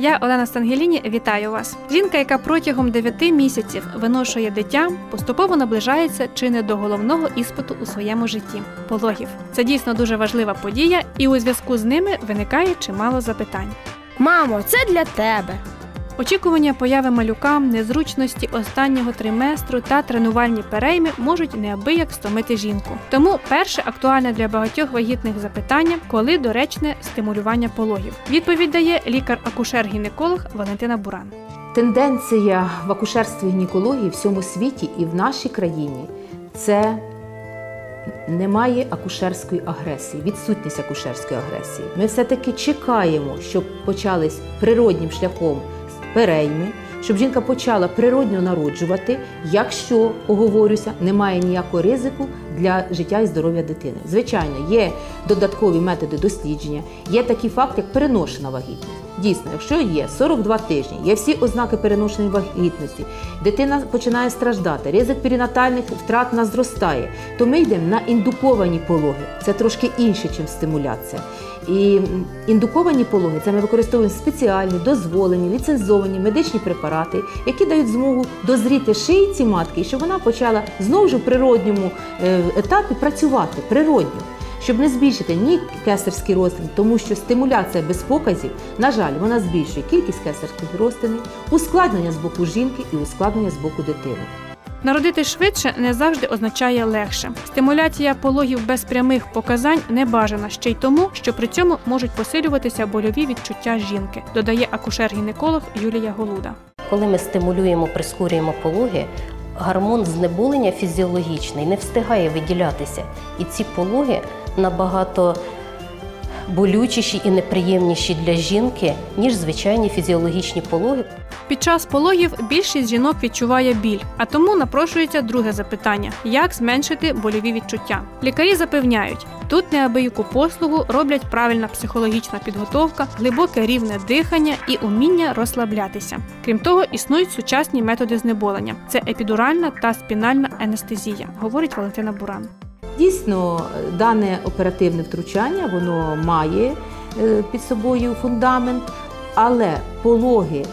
Я Олена Стангеліні, вітаю вас. Жінка, яка протягом 9 місяців виношує дитя, поступово наближається чи не до головного іспиту у своєму житті пологів. Це дійсно дуже важлива подія, і у зв'язку з ними виникає чимало запитань. Мамо, це для тебе. Очікування появи малюка, незручності останнього триместру та тренувальні перейми можуть неабияк стомити жінку. Тому перше актуальне для багатьох вагітних запитання, коли доречне стимулювання пологів. Відповідь дає лікар-акушер-гінеколог Валентина Буран. Тенденція в акушерстві гінекології в всьому світі і в нашій країні це немає акушерської агресії, відсутність акушерської агресії. Ми все-таки чекаємо, щоб почались природнім шляхом перейми, щоб жінка почала природньо народжувати, якщо оговорюся, немає ніякого ризику для життя і здоров'я дитини. Звичайно, є додаткові методи дослідження, є такий факт, як переношена вагітність. Дійсно, якщо є 42 тижні, є всі ознаки переношеної вагітності, дитина починає страждати, ризик перинатальних втрат нас зростає, то ми йдемо на індуковані пологи. Це трошки інше, ніж стимуляція. І індуковані пологи це ми використовуємо спеціальні, дозволені, ліцензовані медичні препарати, які дають змогу дозріти шийці матки, щоб вона почала знову ж у природньому е, етапі працювати природньо. Щоб не збільшити ні кесарський розтин, тому що стимуляція без показів, на жаль, вона збільшує кількість кесарських розтинів, ускладнення з боку жінки і ускладнення з боку дитини. Народити швидше не завжди означає легше. Стимуляція пологів без прямих показань не бажана ще й тому, що при цьому можуть посилюватися больові відчуття жінки, додає акушер-гінеколог Юлія Голуда. Коли ми стимулюємо, прискорюємо пологи, гормон знеболення фізіологічний не встигає виділятися. І ці пологи набагато болючіші і неприємніші для жінки, ніж звичайні фізіологічні пологи. Під час пологів більшість жінок відчуває біль, а тому напрошується друге запитання: як зменшити больові відчуття? Лікарі запевняють, тут неабияку послугу роблять правильна психологічна підготовка, глибоке рівне дихання і уміння розслаблятися. Крім того, існують сучасні методи знеболення: це епідуральна та спінальна анестезія, говорить Валентина Буран. Дійсно, дане оперативне втручання воно має е, під собою фундамент, але пологи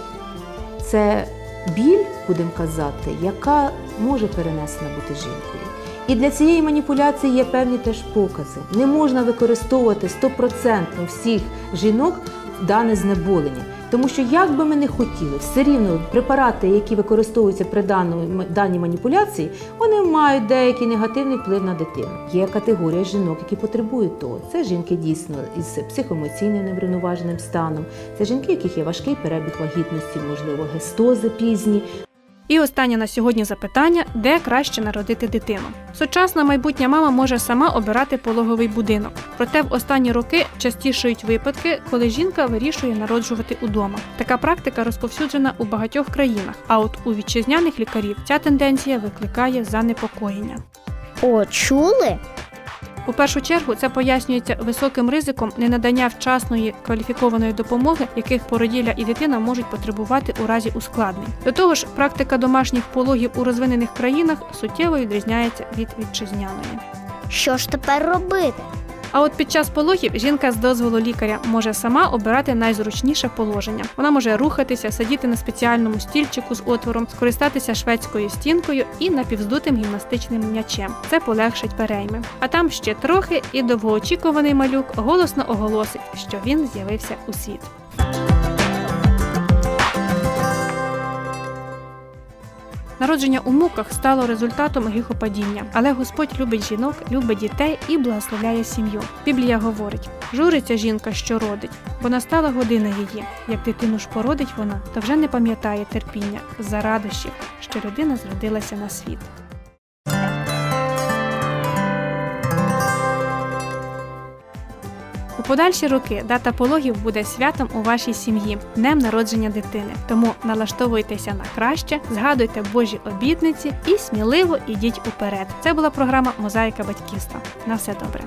це біль, будемо казати, яка може перенесена бути жінкою. І для цієї маніпуляції є певні теж покази. Не можна використовувати стопроцентно всіх жінок дане знеболення. Тому що як би ми не хотіли, все рівно препарати, які використовуються при даної даній маніпуляції, вони мають деякий негативний вплив на дитину. Є категорія жінок, які потребують того. Це жінки дійсно із психоемоційним неврівноваженим станом, це жінки, яких є важкий перебіг вагітності, можливо, гестози пізні, І останнє на сьогодні запитання: де краще народити дитину? Сучасна майбутня мама може сама обирати пологовий будинок. Проте в останні роки частішають випадки, коли жінка вирішує народжувати удома. Така практика розповсюджена у багатьох країнах. А от у вітчизняних лікарів ця тенденція викликає занепокоєння. О, чули? У першу чергу це пояснюється високим ризиком ненадання вчасної кваліфікованої допомоги, яких породілля і дитина можуть потребувати у разі ускладнень. До того ж, практика домашніх пологів у розвинених країнах суттєво відрізняється від вітчизняної. Що ж тепер робити? А от під час пологів жінка з дозволу лікаря може сама обирати найзручніше положення. Вона може рухатися, сидіти на спеціальному стільчику з отвором, скористатися шведською стінкою і напівздутим гімнастичним м'ячем. Це полегшить перейми. А там ще трохи, і довгоочікуваний малюк голосно оголосить, що він з'явився у світ. Народження у муках стало результатом гріхопадіння, але Господь любить жінок, любить дітей і благословляє сім'ю. Біблія говорить: журиться жінка, що родить, бо настала година її. Як дитину ж породить вона, то вже не пам'ятає терпіння за радощів, що людина зродилася на світ. Подальші роки дата пологів буде святом у вашій сім'ї, днем народження дитини. Тому налаштовуйтеся на краще, згадуйте Божі обітниці і сміливо ідіть уперед. Це була програма Мозаїка батьківства. На все добре.